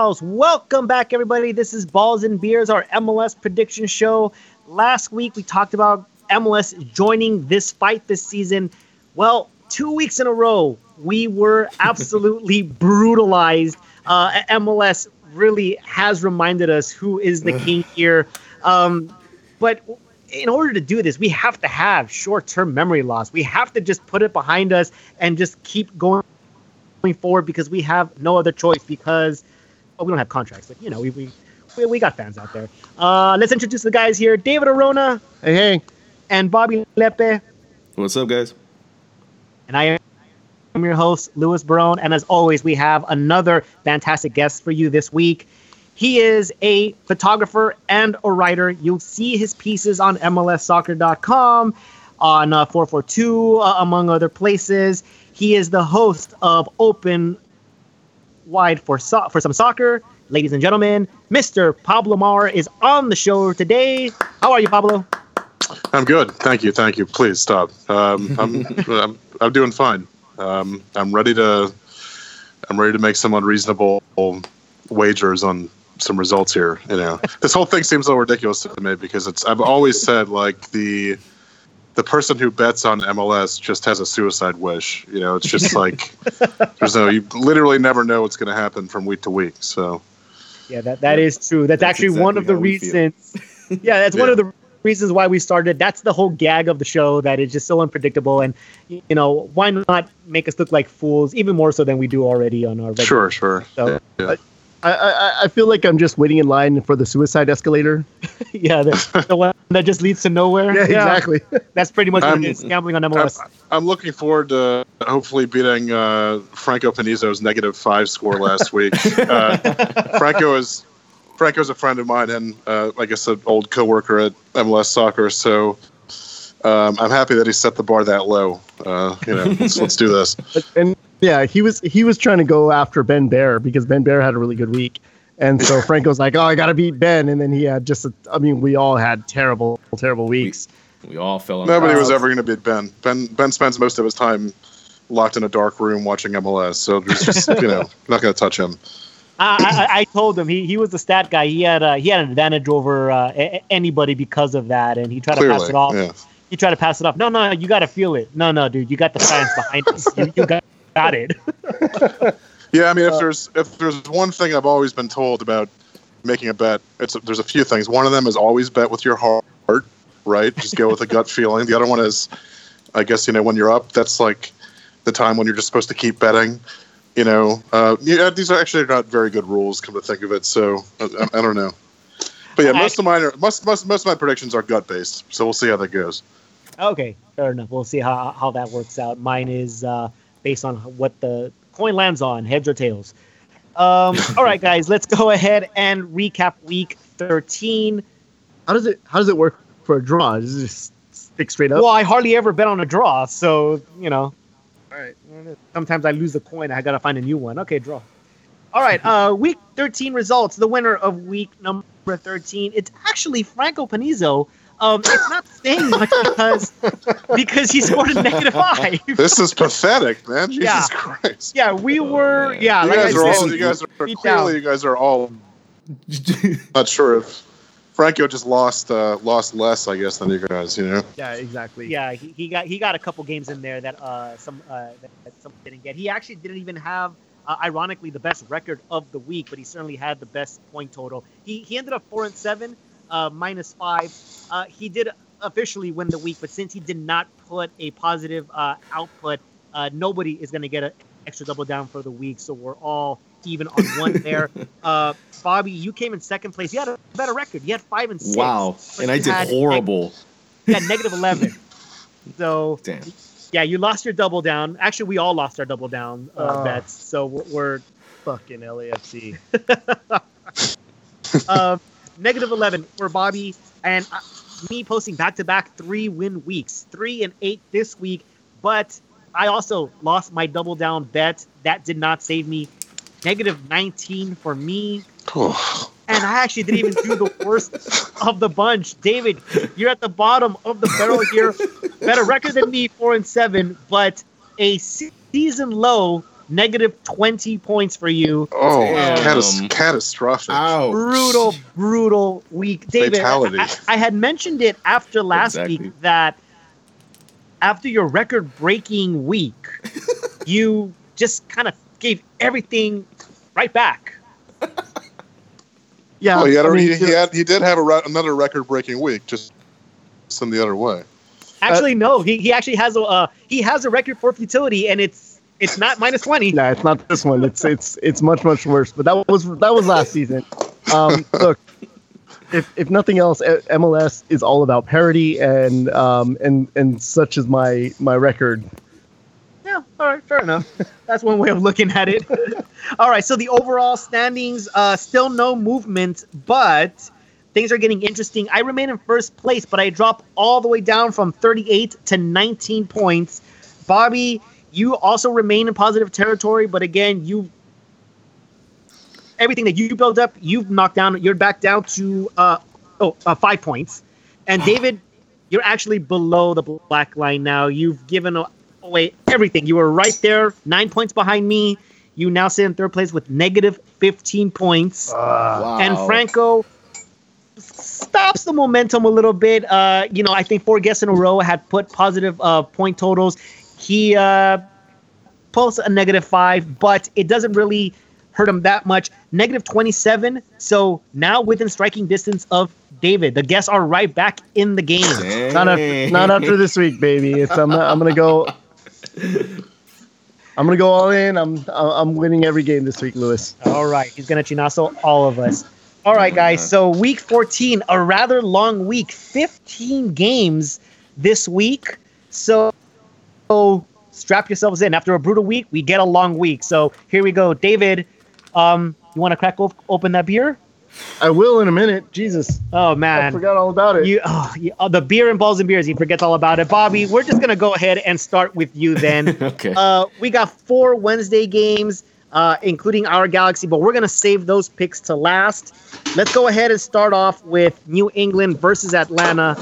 house. Welcome back, everybody. This is Balls and Beers, our MLS prediction show. Last week we talked about MLS joining this fight this season. Well, two weeks in a row, we were absolutely brutalized. Uh, MLS really has reminded us who is the king here. Um, but in order to do this, we have to have short term memory loss. We have to just put it behind us and just keep going forward because we have no other choice because well, we don't have contracts. But, you know, we, we, we, we got fans out there. Uh, let's introduce the guys here David Arona. Hey, hey. And Bobby Lepe. What's up, guys? And I am your host, Louis Barone. And as always, we have another fantastic guest for you this week. He is a photographer and a writer. You'll see his pieces on MLSsoccer.com, on uh, 442, uh, among other places. He is the host of Open Wide for so- for some soccer. Ladies and gentlemen, Mr. Pablo Maurer is on the show today. How are you, Pablo? I'm good. Thank you. Thank you. Please stop. Um, I'm, I'm, I'm doing fine. Um, I'm ready to I'm ready to make some unreasonable wagers on some results here. You know, this whole thing seems so ridiculous to me because it's I've always said like the the person who bets on MLS just has a suicide wish. You know, it's just like there's no you literally never know what's going to happen from week to week. So yeah, that that is true. That's, that's actually exactly one of the reasons. yeah, that's yeah. one of the reasons why we started. That's the whole gag of the show that is just so unpredictable. And you know, why not make us look like fools even more so than we do already on our regular sure, sure. So, yeah. I, I, I feel like I'm just waiting in line for the suicide escalator. yeah, the, the, one that just leads to nowhere. Yeah, yeah. exactly. That's pretty much what it is. Gambling on MLS. I'm, I'm looking forward to hopefully beating uh, Franco Panizo's negative five score last week. Uh, Franco is Franco's a friend of mine and, uh, I guess, an old coworker at MLS Soccer. So um, I'm happy that he set the bar that low. Uh, you know, let's, let's do this. And yeah, he was he was trying to go after Ben Bear because Ben Bear had a really good week. And so Franco's like, "Oh, I got to beat Ben," and then he had just, a, I mean, we all had terrible, terrible weeks. We, we all fell. Nobody was ever going to beat Ben. Ben Ben spends most of his time locked in a dark room watching MLS, so there's just, you know, not going to touch him. I, I, I, told him he, he was the stat guy. He had uh, he had an advantage over uh, a- anybody because of that, and he tried Clearly, to pass it off. Yeah. He tried to pass it off. No, no, you got to feel it. No, no, dude, you got the science behind us. You, you got got it. yeah, I mean, if there's if there's one thing I've always been told about making a bet, it's there's a few things. One of them is always bet with your heart, right? Just go with a gut feeling. The other one is, I guess you know, when you're up, that's like the time when you're just supposed to keep betting. You know, uh, yeah, these are actually not very good rules, come to think of it. So I, I don't know. But yeah, most of mine are most most most of my predictions are gut based. So we'll see how that goes. Okay, fair enough. We'll see how how that works out. Mine is uh, based on what the coin lands on, heads or tails. Um, all right, guys, let's go ahead and recap week 13. How does it How does it work for a draw? Does it just stick straight up? Well, I hardly ever bet on a draw, so you know. All right. Sometimes I lose the coin. I gotta find a new one. Okay, draw. All right. Uh, week 13 results. The winner of week number 13. It's actually Franco Panizo um, it's not saying much because because he scored a negative five. This is pathetic, man. Jesus yeah. Christ. Yeah, we were. Yeah, you like guys I are said, all. You guys are clearly. You guys are all. not sure if Franco just lost uh, lost less, I guess, than you guys. You know. Yeah, exactly. Yeah, he, he got he got a couple games in there that uh some uh that, that some didn't get. He actually didn't even have. Uh, ironically, the best record of the week, but he certainly had the best point total. He he ended up four and seven, uh, minus five. Uh, he did officially win the week, but since he did not put a positive uh, output, uh, nobody is going to get an extra double down for the week. So we're all even on one there. Uh, Bobby, you came in second place. You had a better record. You had five and six. Wow, and I did horrible. Neg- you had negative eleven. So Damn. yeah, you lost your double down. Actually, we all lost our double down uh, Oh. bets. So we're, we're Fucking LAFC. uh, negative 11 for Bobby and uh, me posting back to back three win weeks, three and eight this week. But I also lost my double down bet. That did not save me. Negative 19 for me. And I actually didn't even do the worst of the bunch. David, you're at the bottom of the barrel here. Better record than me, four and seven, but a season low negative 20 points for you. Oh, catas- catastrophic. Ouch. Brutal, brutal week. David, Fatality. I, I had mentioned it after last Exactly. week that after your record breaking week, you just kind of gave everything right back. Yeah, well, he, had, I a- mean, he, he had he did have a re- another record breaking week, just just in the other way. Actually, no, he, he actually has a uh, he has a record for futility, and it's it's not minus 20. Nah, it's not this one. It's it's it's much much worse. But that was that was last season. Um, look, if if nothing else, MLS is all about parity, and um and and such is my my record. Yeah, all right, fair enough. That's one way of looking at it. all right, so the overall standings, uh, still no movement, but things are getting interesting. I remain in first place, but I drop all the way down from 38 to 19 points. Bobby, you also remain in positive territory, but again, you everything that you built up, you've knocked down. You're back down to uh, oh uh, five points, and David, you're actually below the black line now. You've given away everything. You were right there, nine points behind me. You now sit in third place with negative 15 points. Wow. And Franco stops the momentum a little bit. Uh, you know, I think four guests in a row had put positive uh, point totals. He uh, posts a negative five, but it doesn't really hurt him that much. Negative 27. So now within striking distance of David. The guests are right back in the game. Not after, not after this week, baby. It's I'm I'm gonna go. I'm gonna go all in. I'm I'm winning every game this week, Lewis. All right, he's gonna chinazo all of us. All right, guys. So week 14, a rather long week, 15 games this week. So, so strap yourselves in. After a brutal week, we get a long week. So here we go, David. Um, you want to crack op- open that beer? I will in a minute. Jesus, Oh man, I forgot all about it. you, oh, you oh, the beer and balls and beers. He forgets all about it. Bobby, we're just gonna go ahead and start with you then. okay. Uh, we got four Wednesday games, uh, including our Galaxy, but we're gonna save those picks to last. Let's go ahead and start off with New England versus Atlanta.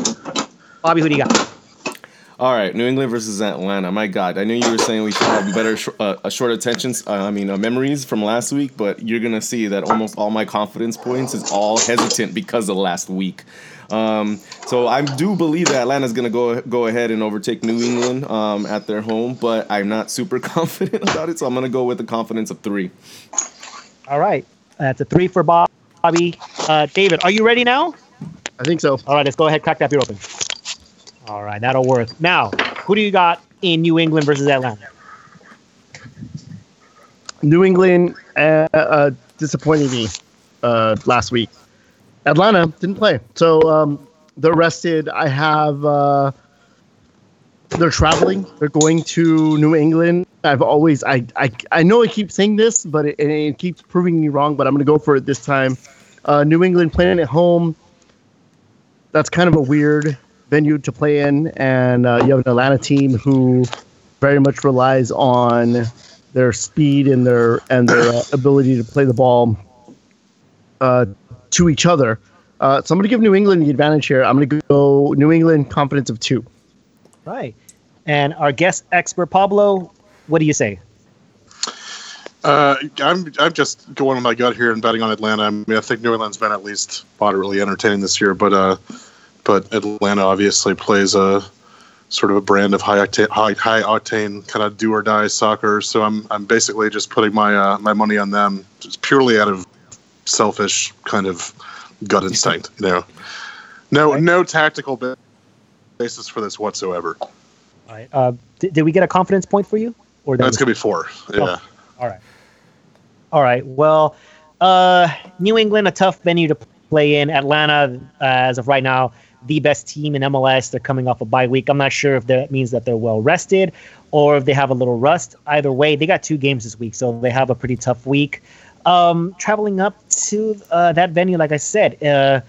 Bobby, who do you got? All right, New England versus Atlanta. My God, I knew you were saying we should have better, sh- uh, uh, short attentions. Uh, I mean, uh, memories from last week, but you're gonna see that almost all my confidence points is all hesitant because of last week. Um, so I do believe that Atlanta's gonna go go ahead and overtake New England um, at their home, but I'm not super confident about it. So I'm gonna go with the confidence of three. All right, that's a three for Bob. Bobby, uh, David, are you ready now? I think so. All right, let's go ahead, crack that beer open. All right, that'll work. Now, who do you got in New England versus Atlanta? New England uh, uh, disappointed me uh, last week. Atlanta didn't play, so um, they're rested. I have. Uh, they're traveling. They're going to New England. I've always, I, I, I know I keep saying this, but it, it keeps proving me wrong. But I'm going to go for it this time. Uh, New England playing at home. That's kind of a weird venue to play in, and uh, you have an Atlanta team who very much relies on their speed and their and their uh, ability to play the ball uh, to each other. Uh, so I'm going to give New England the advantage here. I'm going to go New England confidence of two. Right. And our guest expert Pablo, what do you say? Uh, I'm I'm just going with my gut here and betting on Atlanta. I mean, I think New England's been at least moderately entertaining this year, but uh, but Atlanta obviously plays a sort of a brand of high octane, high, high octane kind of do or die soccer. So I'm I'm basically just putting my uh, my money on them, just purely out of selfish kind of gut instinct. You know, no no tactical basis for this whatsoever. All right. Uh, did, did we get a confidence point for you? Or That's gonna be four. Yeah. All right. All right. Well, uh, New England, a tough venue to play in. Atlanta, uh, as of right now, the best team in MLS. They're coming off a bye week. I'm not sure if that means that they're well rested or if they have a little rust. Either way, they got two games this week, so they have a pretty tough week. Um, traveling up to uh, that venue, like I said, uh,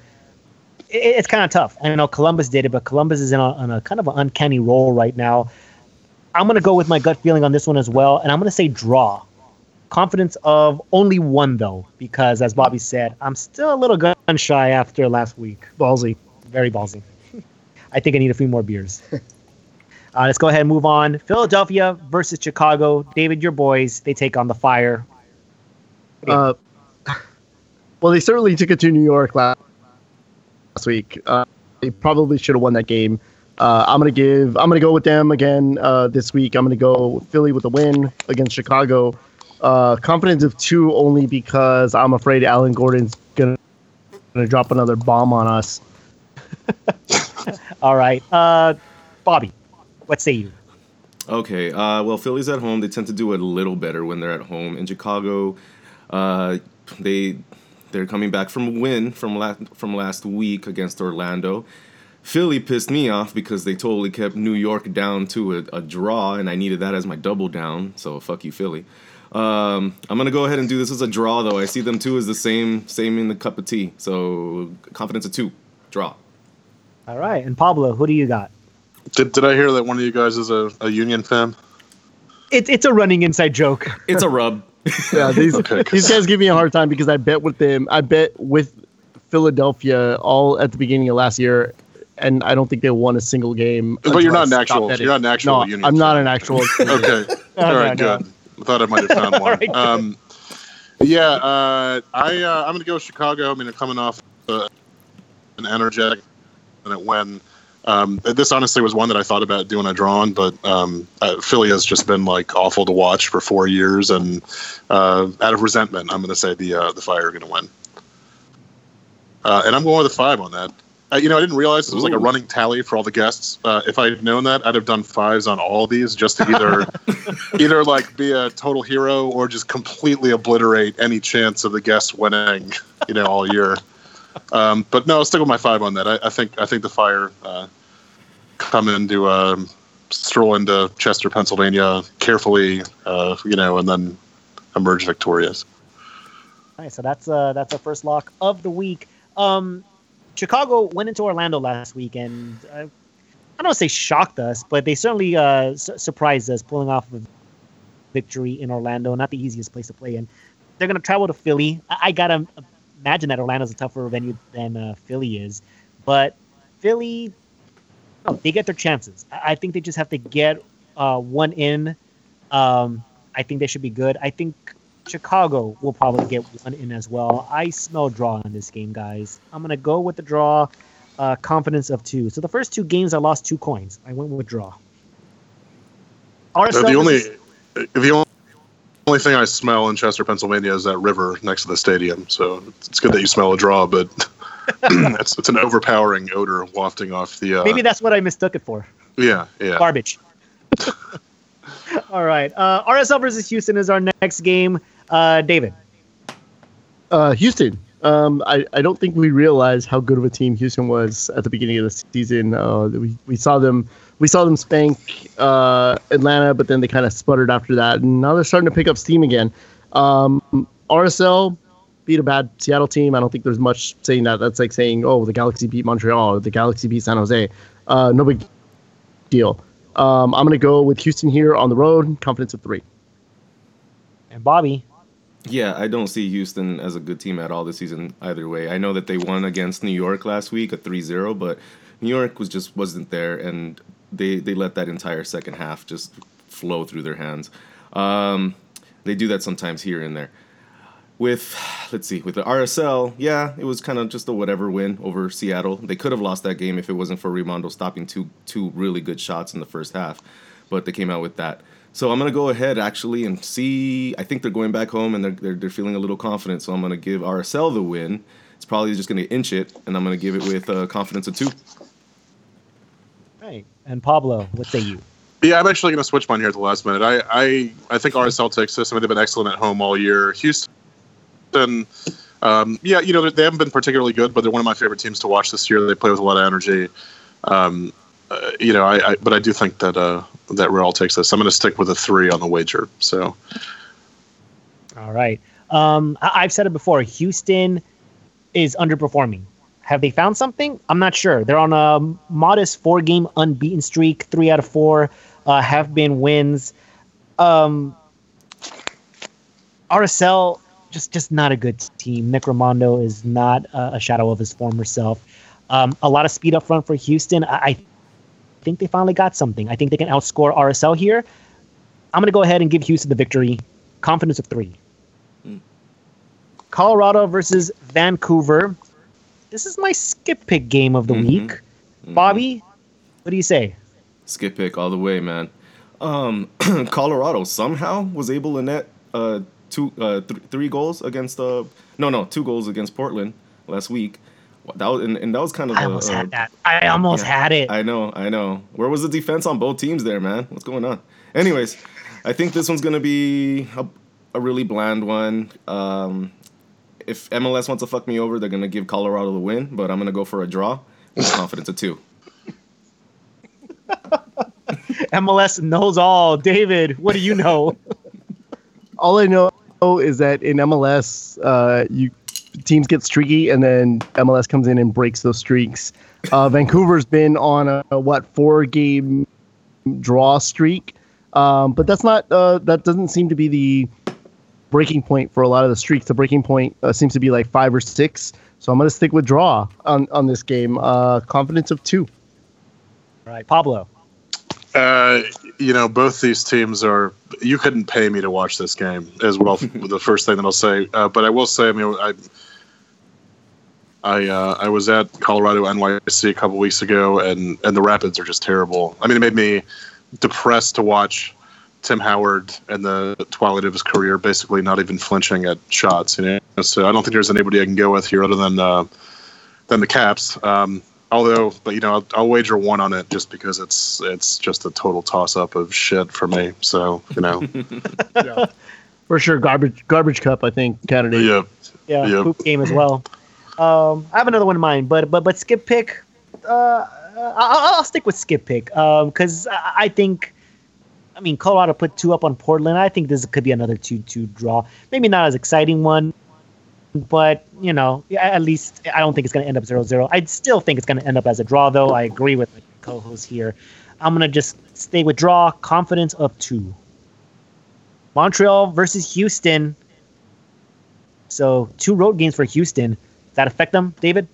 it, it's kind of tough. I know Columbus did it, but Columbus is in a, a kind of an uncanny role right now. I'm going to go with my gut feeling on this one as well, and I'm going to say draw. Confidence of only one, though, because as Bobby said, I'm still a little gun shy after last week. Ballsy. Very ballsy. I think I need a few more beers. Uh, let's go ahead and move on. Philadelphia versus Chicago. David, your boys, they take on the Fire. Uh, well, they certainly took it to New York last, last week. Uh, they probably should have won that game. Uh, I'm gonna give. I'm gonna go with them again uh, this week. I'm gonna go Philly with a win against Chicago. Uh, confidence of two only because I'm afraid Alan Gordon's gonna gonna drop another bomb on us. All right, uh, Bobby, what say you? Okay. Uh, well, Philly's at home. They tend to do a little better when they're at home. In Chicago, uh, they they're coming back from a win from last from last week against Orlando. Philly pissed me off because they totally kept New York down to a, a draw, and I needed that as my double down. So fuck you, Philly. Um, I'm gonna go ahead and do this as a draw, though. I see them two as the same, same in the cup of tea. So confidence of two, draw. All right, and Pablo, who do you got? Did, did I hear that one of you guys is a, a Union fan? It's it's a running inside joke. It's a rub. Yeah, these Okay. these guys give me a hard time because I bet with them. I bet with Philadelphia all at the beginning of last year, and I don't think they won a single game. But you're not an actual- betting. you're not an actual No, Union I'm not an actual. Okay. All right, no, no. good. I thought I might have found one. right, um, yeah, uh, I uh, I'm gonna go with Chicago. I mean, they're coming off uh, an energetic and win. Um, this honestly was one that I thought about doing a draw on, but um, uh, Philly has just been like awful to watch for four years, and uh, out of resentment, I'm going to say the uh, the Fire are going to win. Uh, and I'm going with a five on that. Uh, you know, I didn't realize it was like a running tally for all the guests. Uh, if I had known that, I'd have done fives on all these just to either either like be a total hero or just completely obliterate any chance of the guests winning, you know, all year. Um, but no, I'll stick with my five on that. I, I think I think the fire uh, come into um, stroll into Chester, Pennsylvania, carefully, uh, you know, and then emerge victorious. All right, so that's uh that's our first lock of the week. Um, Chicago went into Orlando last week, and uh, I don't say shocked us, but they certainly uh, su- surprised us, pulling off a victory in Orlando. Not the easiest place to play in. They're going to travel to Philly. I, I gotta imagine that Orlando's a tougher venue than uh, Philly is, but Philly, no, they get their chances. I, I think they just have to get uh, one in. Um, I think they should be good. I think Chicago will probably get one in as well. I smell draw in this game, guys. I'm gonna go with the draw. Uh, confidence of two. So the first two games, I lost two coins. I went with draw. RSL the only the only only thing I smell in Chester, Pennsylvania, is that river next to the stadium. So it's good that you smell a draw, but it's it's an overpowering odor wafting off the. Uh, maybe that's what I mistook it for. yeah, yeah. Garbage. All right. Uh, RSL versus Houston is our next game. Uh, David. Uh, Houston. Um, I, I don't think we realized how good of a team Houston was at the beginning of the season. Uh, we, we saw them we saw them spank uh, Atlanta, but then they kind of sputtered after that, and now they're starting to pick up steam again. Um, RSL beat a bad Seattle team. I don't think there's much saying that. That's like saying, oh, the Galaxy beat Montreal, or the Galaxy beat San Jose. Uh, no big deal. Um, I'm going to go with Houston here on the road. Confidence of three. And Bobby. Yeah, I don't see Houston as a good team at all this season either way. I know that they won against New York last week, a 3-0, but New York was just wasn't there and they they let that entire second half just flow through their hands. Um, they do that sometimes here and there. With let's see, with the RSL, yeah, it was kind of just a whatever win over Seattle. They could have lost that game if it wasn't for Rimando stopping two two really good shots in the first half, but they came out with that. So I'm gonna go ahead actually and see. I think they're going back home and they're they're, they're feeling a little confident. So I'm gonna give RSL the win. It's probably just gonna inch it, and I'm gonna give it with uh, confidence of two. And Pablo, what say you? Yeah, I'm actually going to switch mine here at the last minute. I, I, I think RSL takes this. I mean, they've been excellent at home all year. Houston, um, yeah, you know, they haven't been particularly good, but they're one of my favorite teams to watch this year. They play with a lot of energy. Um, uh, you know, I, I, but I do think that uh, that Real takes this. I'm going to stick with a three on the wager. So All right. Um, I- I've said it before. Houston is underperforming. Have they found something? I'm not sure. They're on a modest four-game unbeaten streak. Three out of four uh, have been wins. Um, RSL just just not a good team. Nick Rimando is not uh, a shadow of his former self. Um, a lot of speed up front for Houston. I, I think they finally got something. I think they can outscore RSL here. I'm going to go ahead and give Houston the victory. Confidence of three. Mm. Colorado versus Vancouver. This is my skip pick game of the Mhm. week. Bobby, what do you say? Skip pick all the way, man. Um, Colorado somehow was able to net uh, two, uh, th- three goals against uh, no, no, two goals against Portland last week. That was, and, and that was kind of I a- almost a- had that. I almost yeah. had it. I know, I know. Where was the defense on both teams there, man? What's going on? Anyways, I think this one's gonna be a, a really bland one. Um, if MLS wants to fuck me over, they're gonna give Colorado the win, but I'm gonna go for a draw with confidence of two. MLS knows all. David, what do you know? All I know is that in MLS, uh, you teams get streaky, and then MLS comes in and breaks those streaks. Uh, Vancouver's been on a, a what four game draw streak, um, but that's not uh, that doesn't seem to be the breaking point for a lot of the streaks. The breaking point uh, seems to be like five or six. So I'm going to stick with draw on on this game. Uh, confidence of two. All right, Pablo. Uh, you know, both these teams are. You couldn't pay me to watch this game, as well. the first thing that I'll say, uh, but I will say, I mean, I, I, uh, I was at Colorado NYC a couple weeks ago, and and the Rapids are just terrible. I mean, it made me depressed to watch Tim Howard and the twilight of his career, basically not even flinching at shots. You know, so I don't think there's anybody I can go with here other than uh, than the Caps. Um, although, but you know, I'll, I'll wager one on it just because it's it's just a total toss up of shit for me. So you know, For sure, garbage garbage cup. I think candidate. yeah, Yeah, Yep. poop game as well. Um, I have another one in mind, but but but skip pick. Uh, I'll, I'll stick with skip pick because I, I think. I mean, Colorado put two up on Portland. I think this could be another two-two draw. Maybe not as exciting one, but you know, at least I don't think it's going to end up 0-0. I still think it's going to end up as a draw, though. I agree with my co-host here. I'm going to just stay with draw. Confidence of two. Montreal versus Houston. So two road games for Houston. Does that affect them, David?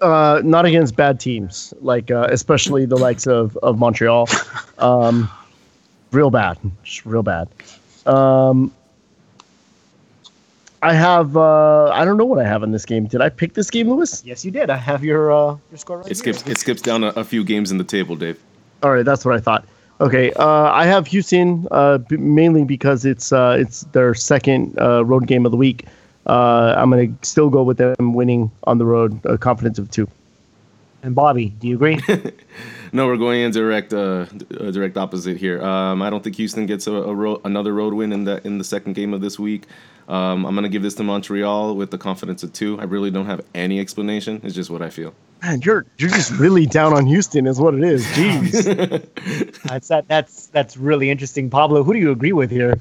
uh, not against bad teams, like uh, especially the likes of of Montreal. Um, real bad, just real bad. Um, I have uh, I don't know what I have in this game. Did I pick this game, Lewis? Yes, you did. I have your uh, your score right It skips it skips down a, a few games in the table, Dave. All right, that's what I thought. Okay, uh, I have Houston uh, b- mainly because it's uh, it's their second uh, road game of the week. Uh, I'm gonna still go with them winning on the road. A confidence of two. And Bobby, do you agree? No, we're going in direct uh, uh, direct opposite here. Um, I don't think Houston gets a, a ro- another road win in the in the second game of this week. Um, I'm gonna give this to Montreal with the confidence of two. I really don't have any explanation. It's just what I feel. Man, you're you're just really down on Houston, is what it is. Jeez. that's that. That's that's really interesting. Pablo, who do you agree with here?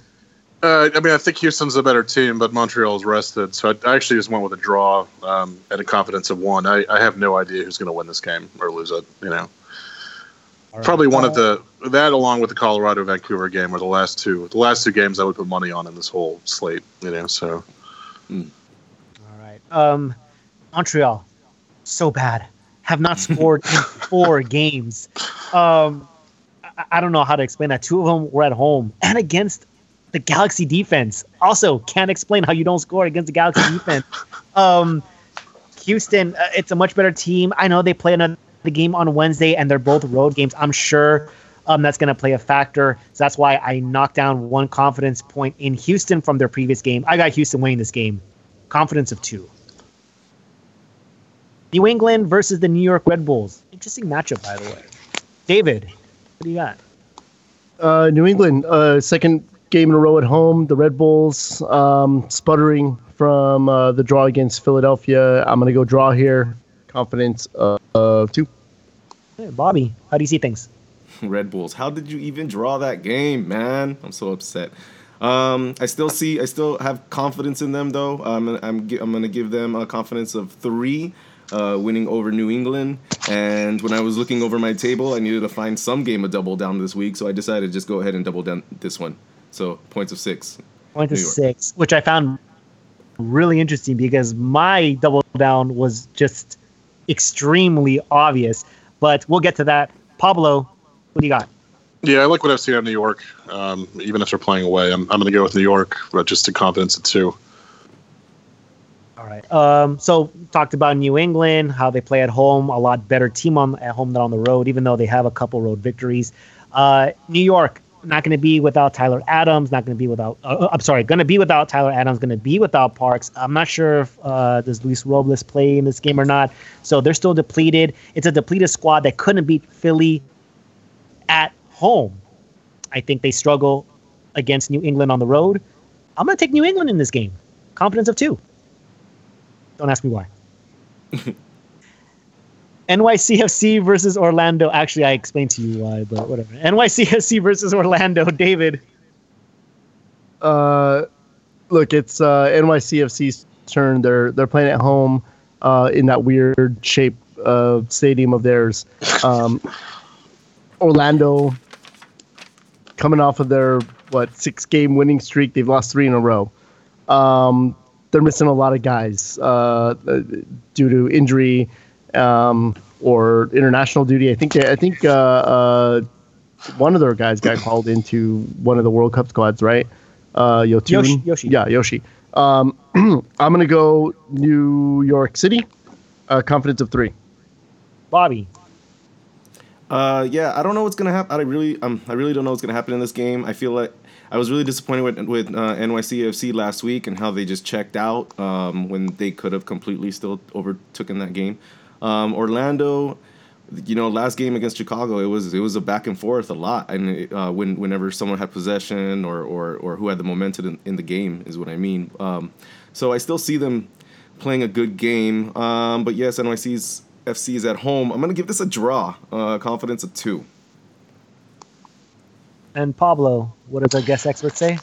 Uh, I mean, I think Houston's a better team, but Montreal's rested. So I, I actually just went with a draw um, and a confidence of one. I, I have no idea who's going to win this game or lose it. You know, All right. probably one Uh, of the that along with the Colorado Vancouver game are the last two. The last two games I would put money on in this whole slate. You know, so All right. Um, Montreal, so bad. Have not scored in four games. Um, I, I don't know how to explain that. Two of them were at home and against the Galaxy defense. Also, can't explain how you don't score against the Galaxy defense. Um, Houston, uh, it's a much better team. I know they play another game on Wednesday, and they're both road games. I'm sure um, that's going to play a factor. So that's why I knocked down one confidence point in Houston from their previous game. I got Houston winning this game. Confidence of two. New England versus the New York Red Bulls. Interesting matchup, by the way. David, what do you got? Uh, New England, uh, second game in a row at home. The Red Bulls um, sputtering from uh, the draw against Philadelphia. I'm going to go draw here. Confidence of, of two. Hey, Bobby, how do you see things? Red Bulls. How did you even draw that game, man? I'm so upset. Um, I still see. I still have confidence in them, though. I'm. I'm. I'm gonna give them a confidence of three, uh, winning over New England. And when I was looking over my table, I needed to find some game of double down this week, so I decided to just go ahead and double down this one. So points of six. Point to New York. six, which I found really interesting because my double down was just extremely obvious. But we'll get to that Pablo, what do you got? Yeah, I like what I've seen out of New York. Um, even if they're playing away, I'm, I'm going to go with New York, but just to confidence at two. All right. Um, so talked about New England, how they play at home, a lot better team on at home than on the road, even though they have a couple road victories. Uh, New York not going to be without Tyler Adams, not going to be without. Uh, uh I'm sorry, going to be without Tyler Adams, going to be without Parks. I'm not sure if uh, does Luis Robles play in this game or not. So they're still depleted. It's a depleted squad that couldn't beat Philly at home. I think they struggle against New England on the road. I'm going to take New England in this game. Confidence of two. Don't ask me why. NYCFC versus Orlando. Actually, I explained to you why, but whatever. NYCFC versus Orlando. David. Uh, look, it's uh, NYCFC's turn. They're they're playing at home uh, in that weird shape uh, stadium of theirs. Um, Orlando coming off of their what six game winning streak. They've lost three in a row. Um, they're missing a lot of guys uh, due to injury um, or international duty. I think I think uh, uh, one of their guys got called into one of the World Cup squads, right? Uh, Yotun? Yoshi, Yoshi. Yeah, Yoshi. Um, I'm gonna go New York City. Uh, confidence of three. Bobby. Uh, yeah, I don't know what's gonna happen. I really, um, I really don't know what's gonna happen in this game. I feel like I was really disappointed with with uh, NYCFC last week and how they just checked out um, when they could have completely still overtaken that game. Um, Orlando, you know, last game against Chicago, it was it was a back and forth a lot, and it, uh, when whenever someone had possession or or, or who had the momentum in, in the game is what I mean. Um, so I still see them playing a good game, um, but yes, NYC's FC is at home. I'm gonna give this a draw. Uh, confidence of two. And Pablo, what does our guest expert say?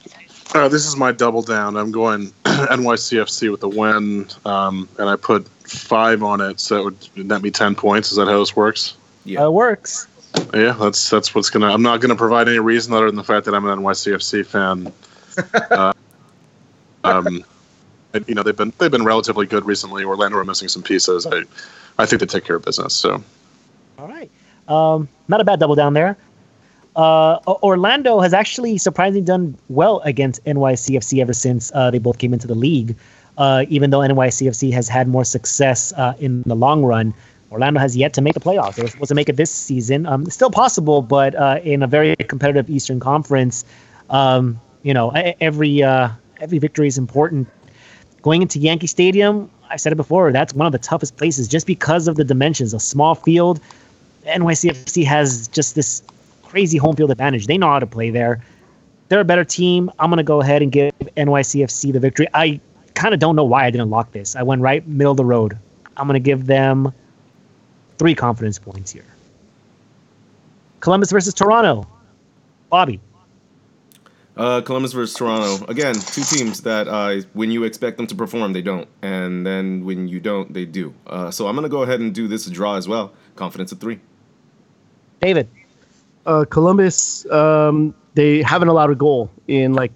Uh, this is my double down. I'm going NYCFC with the win, um, and I put five on it, so it would net me ten points. Is that how this works? Yeah, uh, it works. Yeah, that's that's what's gonna. I'm not gonna provide any reason other than the fact that I'm an NYCFC fan. uh, um, and, you know they've been they've been relatively good recently. Orlando are missing some pieces. I I think they take care of business. So. All right. Um, not a bad double down there. Uh, Orlando has actually surprisingly done well against NYCFC ever since uh, they both came into the league. Uh, even though NYCFC has had more success uh, in the long run, Orlando has yet to make the playoffs. They were supposed to make it this season. Um, still possible, but uh, in a very competitive Eastern Conference, um, you know, every uh, every victory is important. Going into Yankee Stadium, I said it before, that's one of the toughest places just because of the dimensions. A small field. NYCFC has just this crazy home field advantage. They know how to play there. They're a better team. I'm going to go ahead and give NYCFC the victory. I kind of don't know why I didn't lock this. I went right middle of the road. I'm going to give them three confidence points here. Columbus versus Toronto. Bobby. Uh, Columbus versus Toronto. Again, two teams that uh, when you expect them to perform, they don't, and then when you don't, they do. Uh, so I'm gonna go ahead and do this draw as well. Confidence of three. David uh, Columbus, um, they haven't allowed a goal in like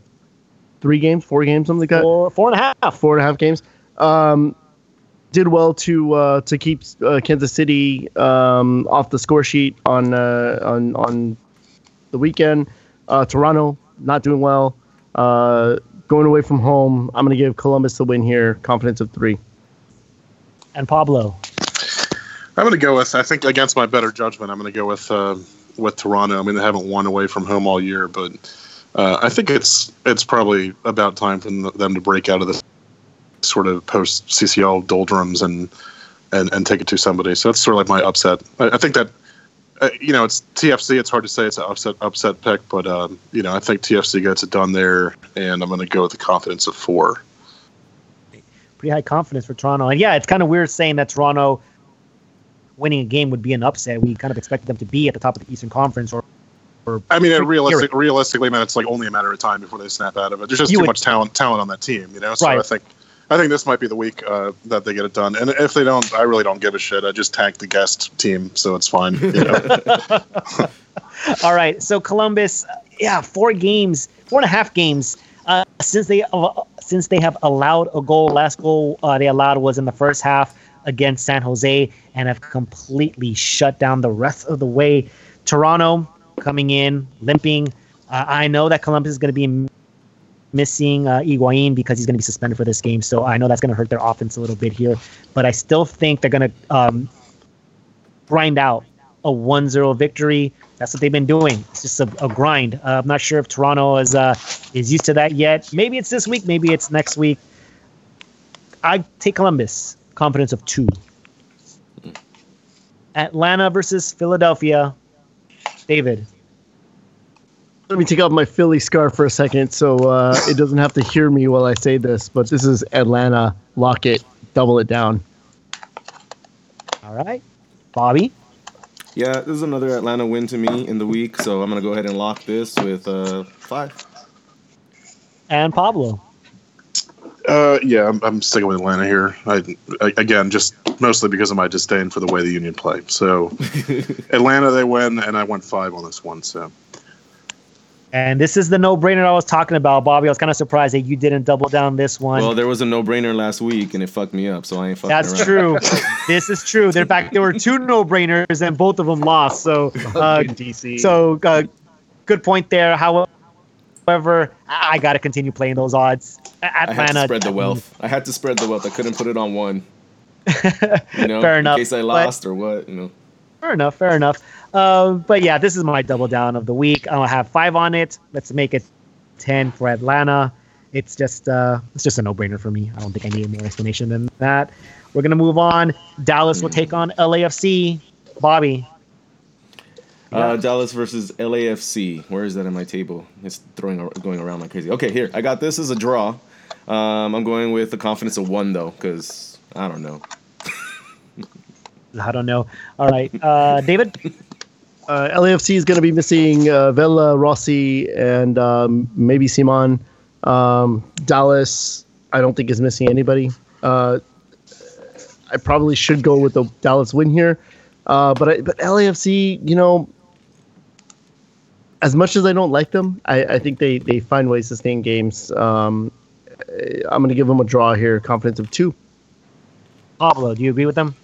three games, four games, something like that. Four, four and a half. Four and a half games. Um, did well to uh, to keep uh, Kansas City um, off the score sheet on uh, on on the weekend. Uh, Toronto not doing well. Uh, going away from home. I'm going to give Columbus the win here. Confidence of three. And Pablo. I'm going to go with. I think against my better judgment, I'm going to go with uh, with Toronto. I mean, they haven't won away from home all year, but uh, I think it's it's probably about time for them to break out of this sort of post CCL doldrums and, and and take it to somebody. So that's sort of like my upset. I, I think that uh, you know it's TFC. It's hard to say it's an upset upset pick, but um, you know I think TFC gets it done there, and I'm going to go with the confidence of four. Pretty high confidence for Toronto, and yeah, it's kind of weird saying that Toronto winning a game would be an upset. We kind of expected them to be at the top of the Eastern Conference or. Or I mean, realistic, realistically, man, it's like only a matter of time before they snap out of it. There's just you too would, much talent talent on that team, you know. So right. I think I think this might be the week uh, that they get it done. And if they don't, I really don't give a shit. I just tank the guest team, so it's fine. You know? All right. So Columbus, yeah, four games, four and a half games uh, since they uh, since they have allowed a goal. Last goal uh, they allowed was in the first half against San Jose and have completely shut down the rest of the way. Toronto coming in limping. Uh, I know that Columbus is going to be missing uh, Higuain because he's going to be suspended for this game, so I know that's going to hurt their offense a little bit here. But I still think they're going to um, grind out a 1-0 victory. That's what they've been doing. It's just a, a grind. Uh, I'm not sure if Toronto is uh, is used to that yet. Maybe it's this week. Maybe it's next week. I take Columbus. Confidence of two. Atlanta versus Philadelphia. David. Let me take off my Philly scarf for a second so uh, it doesn't have to hear me while I say this. But this is Atlanta. Lock it. Double it down. All right. Bobby. Yeah, this is another Atlanta win to me in the week, so I'm gonna go ahead and lock this with uh, five. And Pablo. Uh, yeah, I'm, I'm sticking with Atlanta here. I, I, again, just mostly because of my disdain for the way the Union play. So, Atlanta, they win, and I went five on this one. So, And this is the no-brainer I was talking about, Bobby. I was kind of surprised that you didn't double down this one. Well, there was a no-brainer last week, and it fucked me up, so I ain't fucking That's around. true. this is true. In fact, there were two no-brainers, and both of them lost. So, uh, DC. so uh, good point there. However, I, I got to continue playing those odds. A- I had Atlanta to spread the wealth. I had to spread the wealth. I couldn't put it on one. You know, Fair enough, in case I but- lost or what. You know. Fair enough. Fair enough. Uh, but yeah, this is my double down of the week. I'll have five on it. Let's make it ten for Atlanta. It's just uh, it's just a no brainer for me. I don't think I need more explanation than that. We're gonna move on. Dallas will take on LAFC. Bobby. Uh, Dallas versus LAFC. Where is that on my table? It's throwing going around like crazy. Okay, here I got this as a draw. Um, I'm going with the confidence of one though, because I don't know. I don't know. All right, uh, David. Uh, LAFC is going to be missing uh, Vela, Rossi, and um, maybe Simon. Um, Dallas, I don't think is missing anybody. Uh, I probably should go with the Dallas win here, uh, but I, but LAFC, you know, as much as I don't like them, I, I think they they find ways to stay in games. Um, I'm going to give them a draw here. Confidence of two. Pablo, do you agree with them?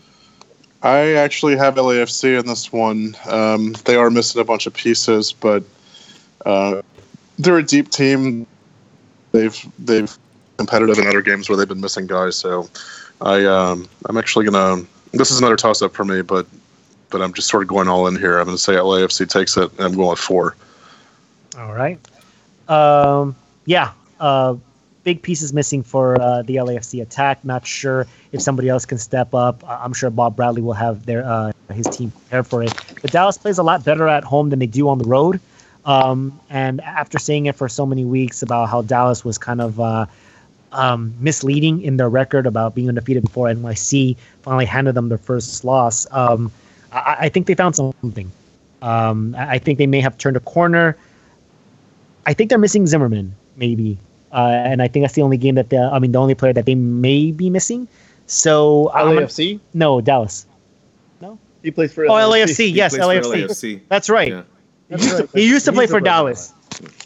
I actually have LAFC in this one. Um, they are missing a bunch of pieces, but uh, they're a deep team. They've they've competitive in other games where they've been missing guys. So I um, I'm actually gonna. This is another toss up for me, but but I'm just sort of going all in here. I'm gonna say LAFC takes it, and I'm going four. All right. Um, yeah. Uh, big pieces missing for uh, the LAFC attack. Not sure if somebody else can step up. I'm sure Bob Bradley will have their uh, his team prepared for it. But Dallas plays a lot better at home than they do on the road. Um, and after saying it for so many weeks about how Dallas was kind of uh, um, misleading in their record about being undefeated before NYC finally handed them their first loss, um, I, I think they found something. Um, I I think they may have turned a corner. I think they're missing Zimmerman, maybe, uh, and I think that's the only game that they I mean, the only player that they may be missing. So I'm gonna- LAFC. no, Dallas. No? He plays for Oh, LAFC. He Yes, LAFC. LAFC. That's right. Yeah. He used to, he used to play for Dallas.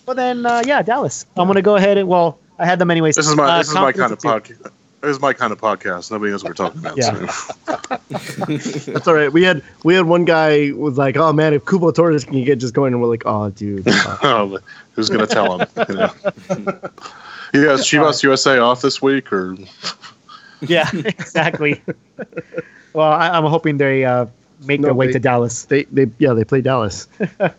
Well, then, uh, yeah, Dallas. I'm gonna go ahead and well, I had them anyways. This is my Uh, this is my kind of podcast. This is my kind of podcast. Nobody knows what we're talking about. Yeah. So. That's all right. We had we had one guy was like, "Oh man, if Cubo Torres can get just going," and we're like, "Oh, dude." oh, who's gonna tell him? You know? You guys, Chivas USA off this week, or Yeah, exactly. well, I, I'm hoping they uh, make No, their way they- to Dallas. they they yeah they play Dallas. All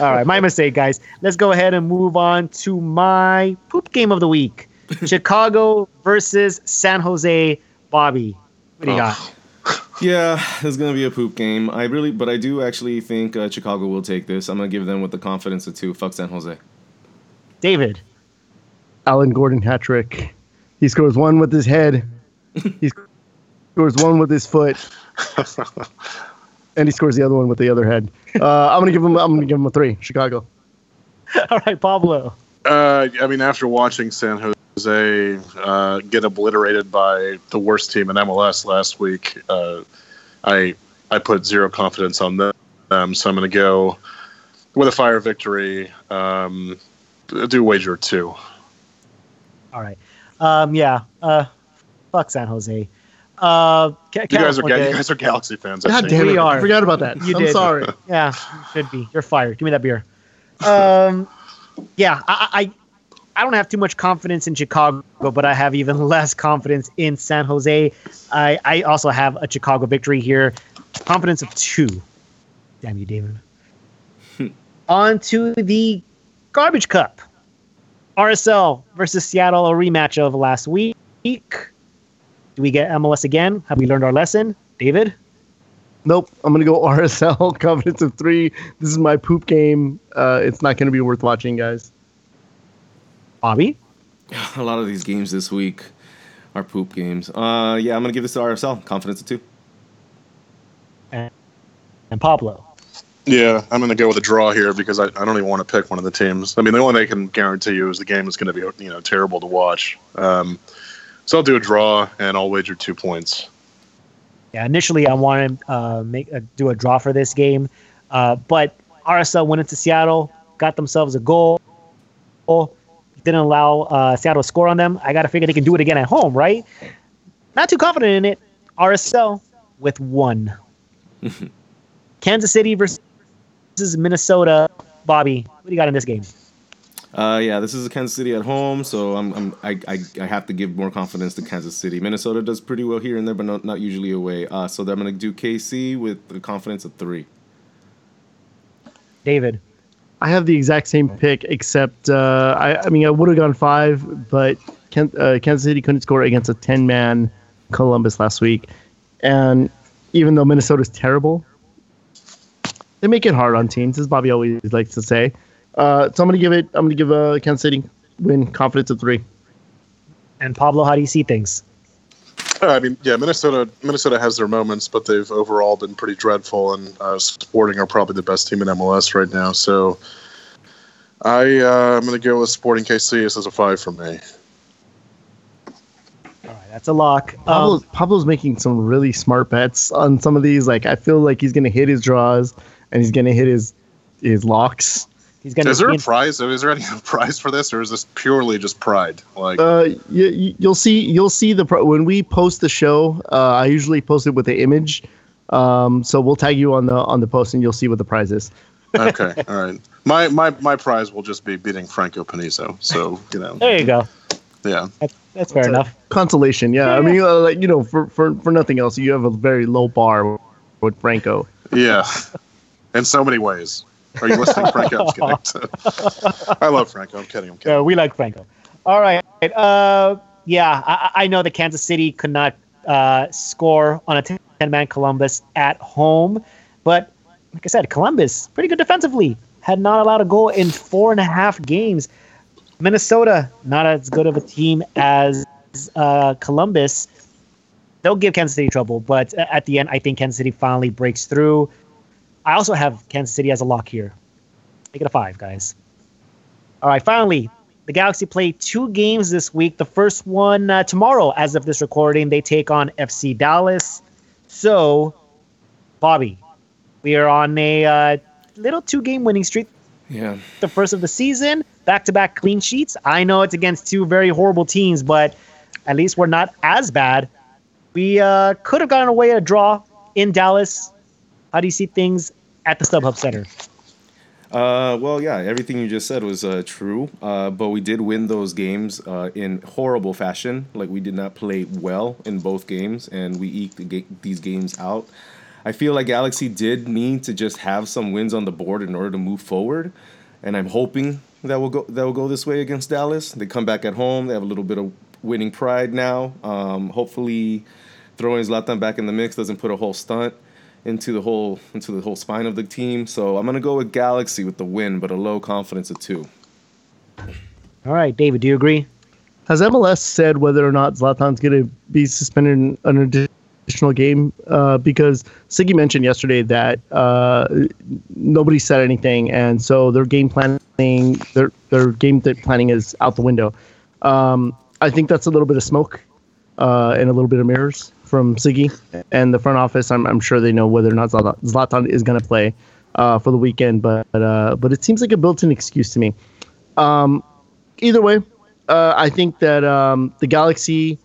right, my mistake, guys. Let's go ahead and move on to my poop game of the week: Chicago versus San Jose. Bobby, what do you Oh. got? Yeah, it's gonna be a poop game. I really, but I do actually think uh, Chicago will take this. I'm gonna give them with the confidence of two. Fuck San Jose. David. Alan Gordon hat trick. He scores one with his head. He scores one with his foot, and he scores the other one with the other head. Uh, I'm gonna give him. I'm gonna give him a three. Chicago. All right, Pablo. uh, I mean, after watching San Jose uh, get obliterated by the worst team in MLS last week, uh, I I put zero confidence on them. Um, so I'm going to go with a fire victory. Um, do wager two. All right. Um, yeah. Uh, fuck San Jose. Uh, Ca- You guys are California- you guys are Galaxy fans. I God think. damn it! We are. I forgot about that. You I'm did. sorry. Yeah, you should be. You're fired. Give me that beer. Um, yeah, I, I, I don't have too much confidence in Chicago, but I have even less confidence in San Jose. I, I also have a Chicago victory here. Confidence of two. Damn you, David. On to the garbage cup. RSL versus Seattle, a rematch of last week. Do we get MLS again? Have we learned our lesson, David? Nope. I'm gonna go RSL. Confidence of three. This is my poop game. Uh, it's not gonna be worth watching, guys. Bobby? A lot of these games this week are poop games. Uh, yeah, I'm gonna give this to RSL. Confidence of two. and and Pablo. Yeah, I'm going to go with a draw here because I, I don't even want to pick one of the teams. I mean, the only thing I can guarantee you is the game is going to be you know terrible to watch. Um, so I'll do a draw and I'll wager two points. Yeah, initially I wanted to uh, make uh, do a draw for this game, uh, but RSL went into Seattle, got themselves a goal, didn't allow uh, Seattle to score on them. I got to figure they can do it again at home, right? Not too confident in it. RSL with one. Kansas City versus Minnesota. Bobby, what do you got in this game? Uh, yeah, this is Kansas City at home, so I'm, I'm I, I, I have to give more confidence to Kansas City. Minnesota does pretty well here and there, but not, not usually away. Uh, so I'm gonna do KC with the confidence of three. David. I have the exact same pick, except uh, I, I mean I would have gone five, but Ken, uh, Kansas City couldn't score against a ten-man Columbus last week, and even though Minnesota's terrible, they make it hard on teams, as Bobby always likes to say. Uh, so I'm gonna give it. I'm gonna give uh, Kansas City win confidence of three. And Pablo, how do you see things? I mean, yeah, Minnesota Minnesota has their moments, but they've overall been pretty dreadful. And uh, Sporting are probably the best team in MLS right now. So I uh, I'm going to go with Sporting KC. This is a five for me. All right, that's a lock. Um, Pablo's, Pablo's making some really smart bets on some of these. Like I feel like he's gonna hit his draws and he's gonna hit his his locks. He's gonna. Is there a be- prize? Is there any prize for this, or is this purely just pride? Like, Uh, you, you'll see. You'll see the pro- when we post the show. Uh, I usually post it with the image. Um, so we'll tag you on the on the post, and you'll see what the prize is. okay, all right. My my my prize will just be beating Franco Panizo. So you know, There you go. yeah. That's, that's fair enough. Consolation, yeah. I mean, uh, like you know, for, for for nothing else, you have a very low bar with Franco. Yeah, in so many ways. Are you listening, Franco? I'm kidding. I love Franco. I'm kidding. I'm kidding. Uh, we like Franco. All right. Uh, yeah, I, I know that Kansas City could not uh, score on a 10 man Columbus at home. But like I said, Columbus, pretty good defensively, had not allowed a goal in four and a half games. Minnesota, not as good of a team as uh, Columbus. They'll give Kansas City trouble, but at the end, I think Kansas City finally breaks through. I also have Kansas City as a lock here. Make it a five, guys. All right, finally, the Galaxy play two games this week. The first one uh, tomorrow, as of this recording, they take on FC Dallas. So, Bobby, we are on a uh, little two game winning streak. Yeah. The first of the season, back to back clean sheets. I know it's against two very horrible teams, but at least we're not as bad. We uh, could have gotten away a draw in Dallas. How do you see things at the StubHub Center? Uh, well, yeah, everything you just said was uh, true. Uh, but we did win those games uh, in horrible fashion. Like we did not play well in both games, and we eked the ga- these games out. I feel like Galaxy did need to just have some wins on the board in order to move forward, and I'm hoping that will go that will go this way against Dallas. They come back at home. They have a little bit of winning pride now. Um, hopefully, throwing Zlatan back in the mix doesn't put a whole stunt into the whole into the whole spine of the team. So I'm gonna go with Galaxy with the win, but a low confidence of two. All right, David, do you agree? Has MLS said whether or not Zlatan's going to be suspended in an additional game? Uh, because Sigi mentioned yesterday that uh, nobody said anything, and so their game planning, their their game th- planning is out the window. Um, I think that's a little bit of smoke uh, and a little bit of mirrors from Sigi and the front office. I'm, I'm sure they know whether or not Zlatan, is going to play uh, for the weekend, but uh, but it seems like a built-in excuse to me. Um, either way, uh, I think that um, the Galaxy,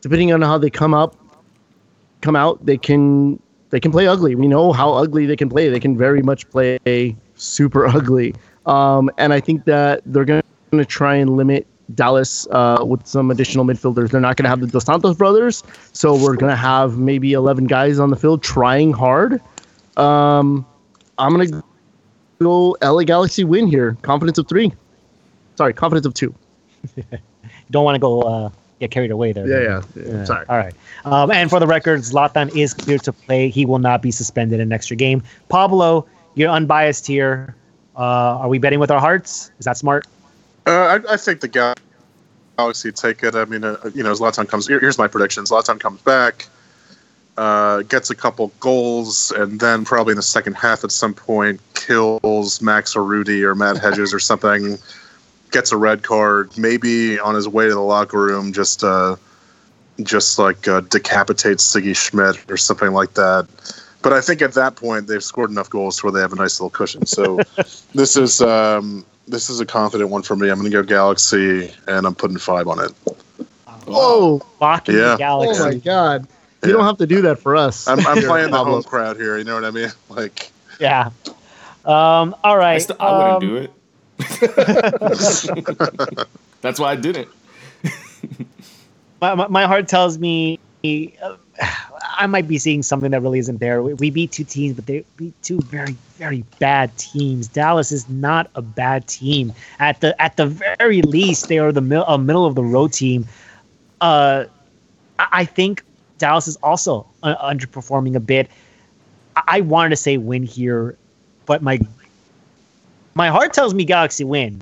depending on how they come up come out, they can they can play ugly. We know how ugly they can play. They can very much play super ugly. Um, and I think that they're going to try and limit Dallas uh, with some additional midfielders. They're not going to have the Dos Santos brothers, so we're going to have maybe 11 guys on the field trying hard. Um, I'm going to go LA Galaxy win here. Confidence of three. Sorry, confidence of two. Don't want to go uh, get carried away there. Yeah, yeah. yeah. Sorry. All right. Um, and for the record, Zlatan is clear to play. He will not be suspended in an extra game. Pablo, you're unbiased here. Uh, are we betting with our hearts? Is that smart? Uh, I, I, think the guy Galaxy take it. I mean, uh, you know, Zlatan comes. Here, here's my prediction: Zlatan comes back, uh, gets a couple goals, and then probably in the second half at some point kills Maxi Urruti or Matt Hedges or something. Gets a red card. Maybe on his way to the locker room, just uh, just like uh, decapitates Sigi Schmidt or something like that but I think at that point they've scored enough goals to where they have a nice little cushion. So this is um, this is a confident one for me. I'm going to go Galaxy, and I'm putting five on it. Oh, Locking Yeah. the Galaxy. Oh my god! You Yeah. don't have to do that for us. I'm, I'm playing the Pablo. home crowd here. You know what I mean? Like, Yeah. Um, all right. I, st- I um, wouldn't do it. That's why I didn't. my, my, my heart tells me uh, I might be seeing something that really isn't there. We, we beat two teams, but they beat two very, very bad teams. Dallas is not a bad team. At the at the very least, they are the mil- a middle of the road team. Uh, I, I think Dallas is also uh, underperforming a bit. I, I wanted to say win here, but my my heart tells me Galaxy win,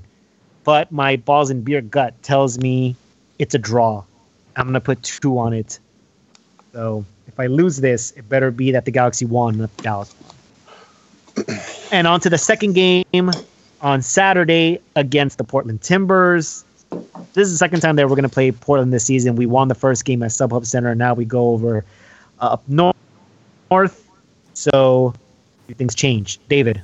but my balls and beer gut tells me it's a draw. I'm gonna put two on it. So if I lose this, it better be that the Galaxy won, not the Dallas and on to the second game on Saturday against the Portland Timbers. This is the second time that we're gonna play Portland this season. We won the first game at StubHub Center, and now we go over uh, up north. North. So things change. David.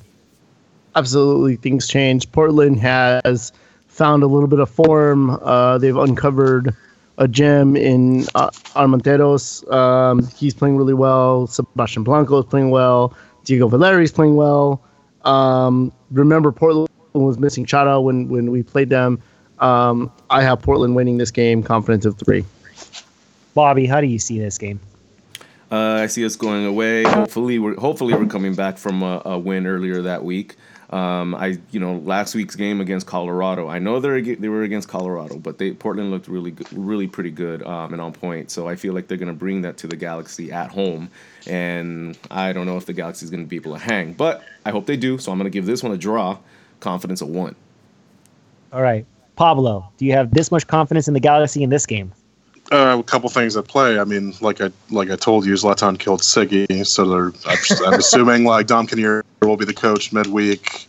absolutely things change. Portland has found a little bit of form. Uh, they've uncovered a gem in uh, Armenteros. Um, he's playing really well. Sebastian Blanco is playing well. Diego Valeri is playing well. Um, remember, Portland was missing Chara when, when we played them. Um, I have Portland winning this game, confidence of three. Bobby, how do you see this game? Uh, I see us going away. Hopefully, we're hopefully we're coming back from a, a win earlier that week. Um, I you know last week's game against Colorado. I know they're they were against Colorado, but they Portland looked really good, really pretty good um, and on point. So I feel like they're gonna bring that to the Galaxy at home. And I don't know if the Galaxy is gonna be able to hang, but I hope they do. So I'm gonna give this one a draw. Confidence of one. All right. Pablo, do you have this much confidence in the Galaxy in this game? uh, a couple things at play. I mean, like I like I told you, Zlatan killed Sigi, so they're, I'm, I'm assuming like Dom Kinnear will be the coach midweek.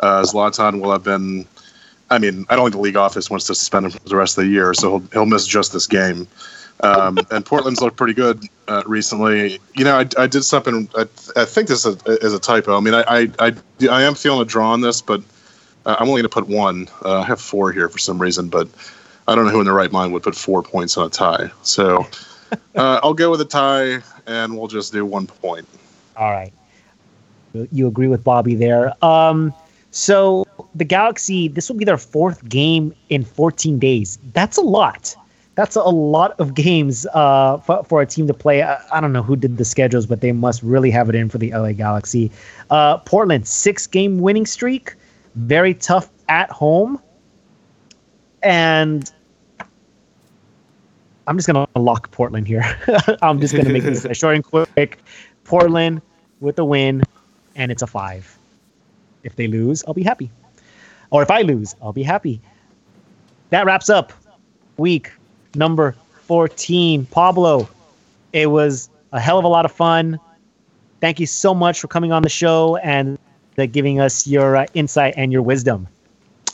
Uh, Zlatan will have been. I mean, I don't think the league office wants to suspend him for the rest of the year, so he'll, he'll miss just this game. Um, and Portland's looked pretty good uh, recently. You know, I, I did something. I, I think this is a, is a typo. I mean, I, I, I, I am feeling a draw on this, but uh, I'm only going to put one. Uh, I have four here for some reason, but I don't know who in their right mind would put four points on a tie. So uh, I'll go with a tie, and we'll just do one point. All right. You agree with Bobby there. Um, so the Galaxy, this will be their fourth game in 14 days. That's a lot. That's a lot of games uh, for, for a team to play. I, I don't know who did the schedules, but they must really have it in for the LA Galaxy. Uh, Portland, six game winning streak. Very tough at home. And I'm just going to lock Portland here. I'm just going to make this short and quick. Portland with a win, and it's a five. If they lose, I'll be happy. Or if I lose, I'll be happy. That wraps up week number 14. Pablo, it was a hell of a lot of fun. Thank you so much for coming on the show and giving us your uh, insight and your wisdom.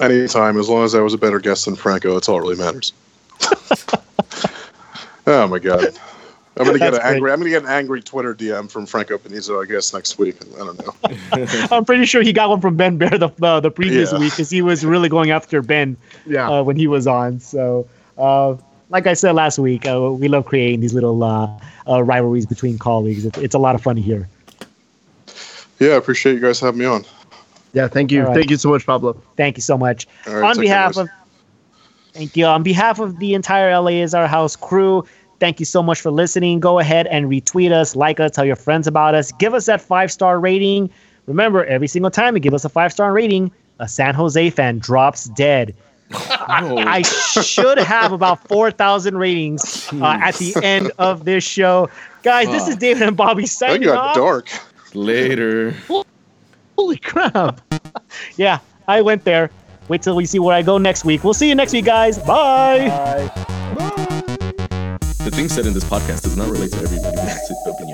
Anytime, as long as I was a better guest than Franco, that's all that really matters. oh my god. I'm gonna get That's an great. angry. I'm gonna get an angry Twitter DM from Franco Panizo, I guess, next week. I don't know. I'm pretty sure he got one from Ben Baer the, uh, the previous Yeah. week because he was really going after Ben Yeah. uh, when he was on. So, uh, like I said last week, uh, we love creating these little uh, uh, rivalries between colleagues. It's, it's a lot of fun here. Yeah, I appreciate you guys having me on. Yeah, thank you. All right. Thank you so much, Pablo. Thank you so much. All right, on take care, behalf of thank you on behalf of the entire LA is our house crew thank you so much for listening go ahead and retweet us like us tell your friends about us give us that five star rating remember every single time you give us a five star rating a san jose fan drops dead I should have about 4,000 ratings uh, at the end of this show. Guys, this is David and Bobby That signing got off. dark. Later. Holy crap. Yeah, I went there. Wait till we see where I go next week. We'll see you next week, guys. Bye. The things said in this podcast does not relate to everybody.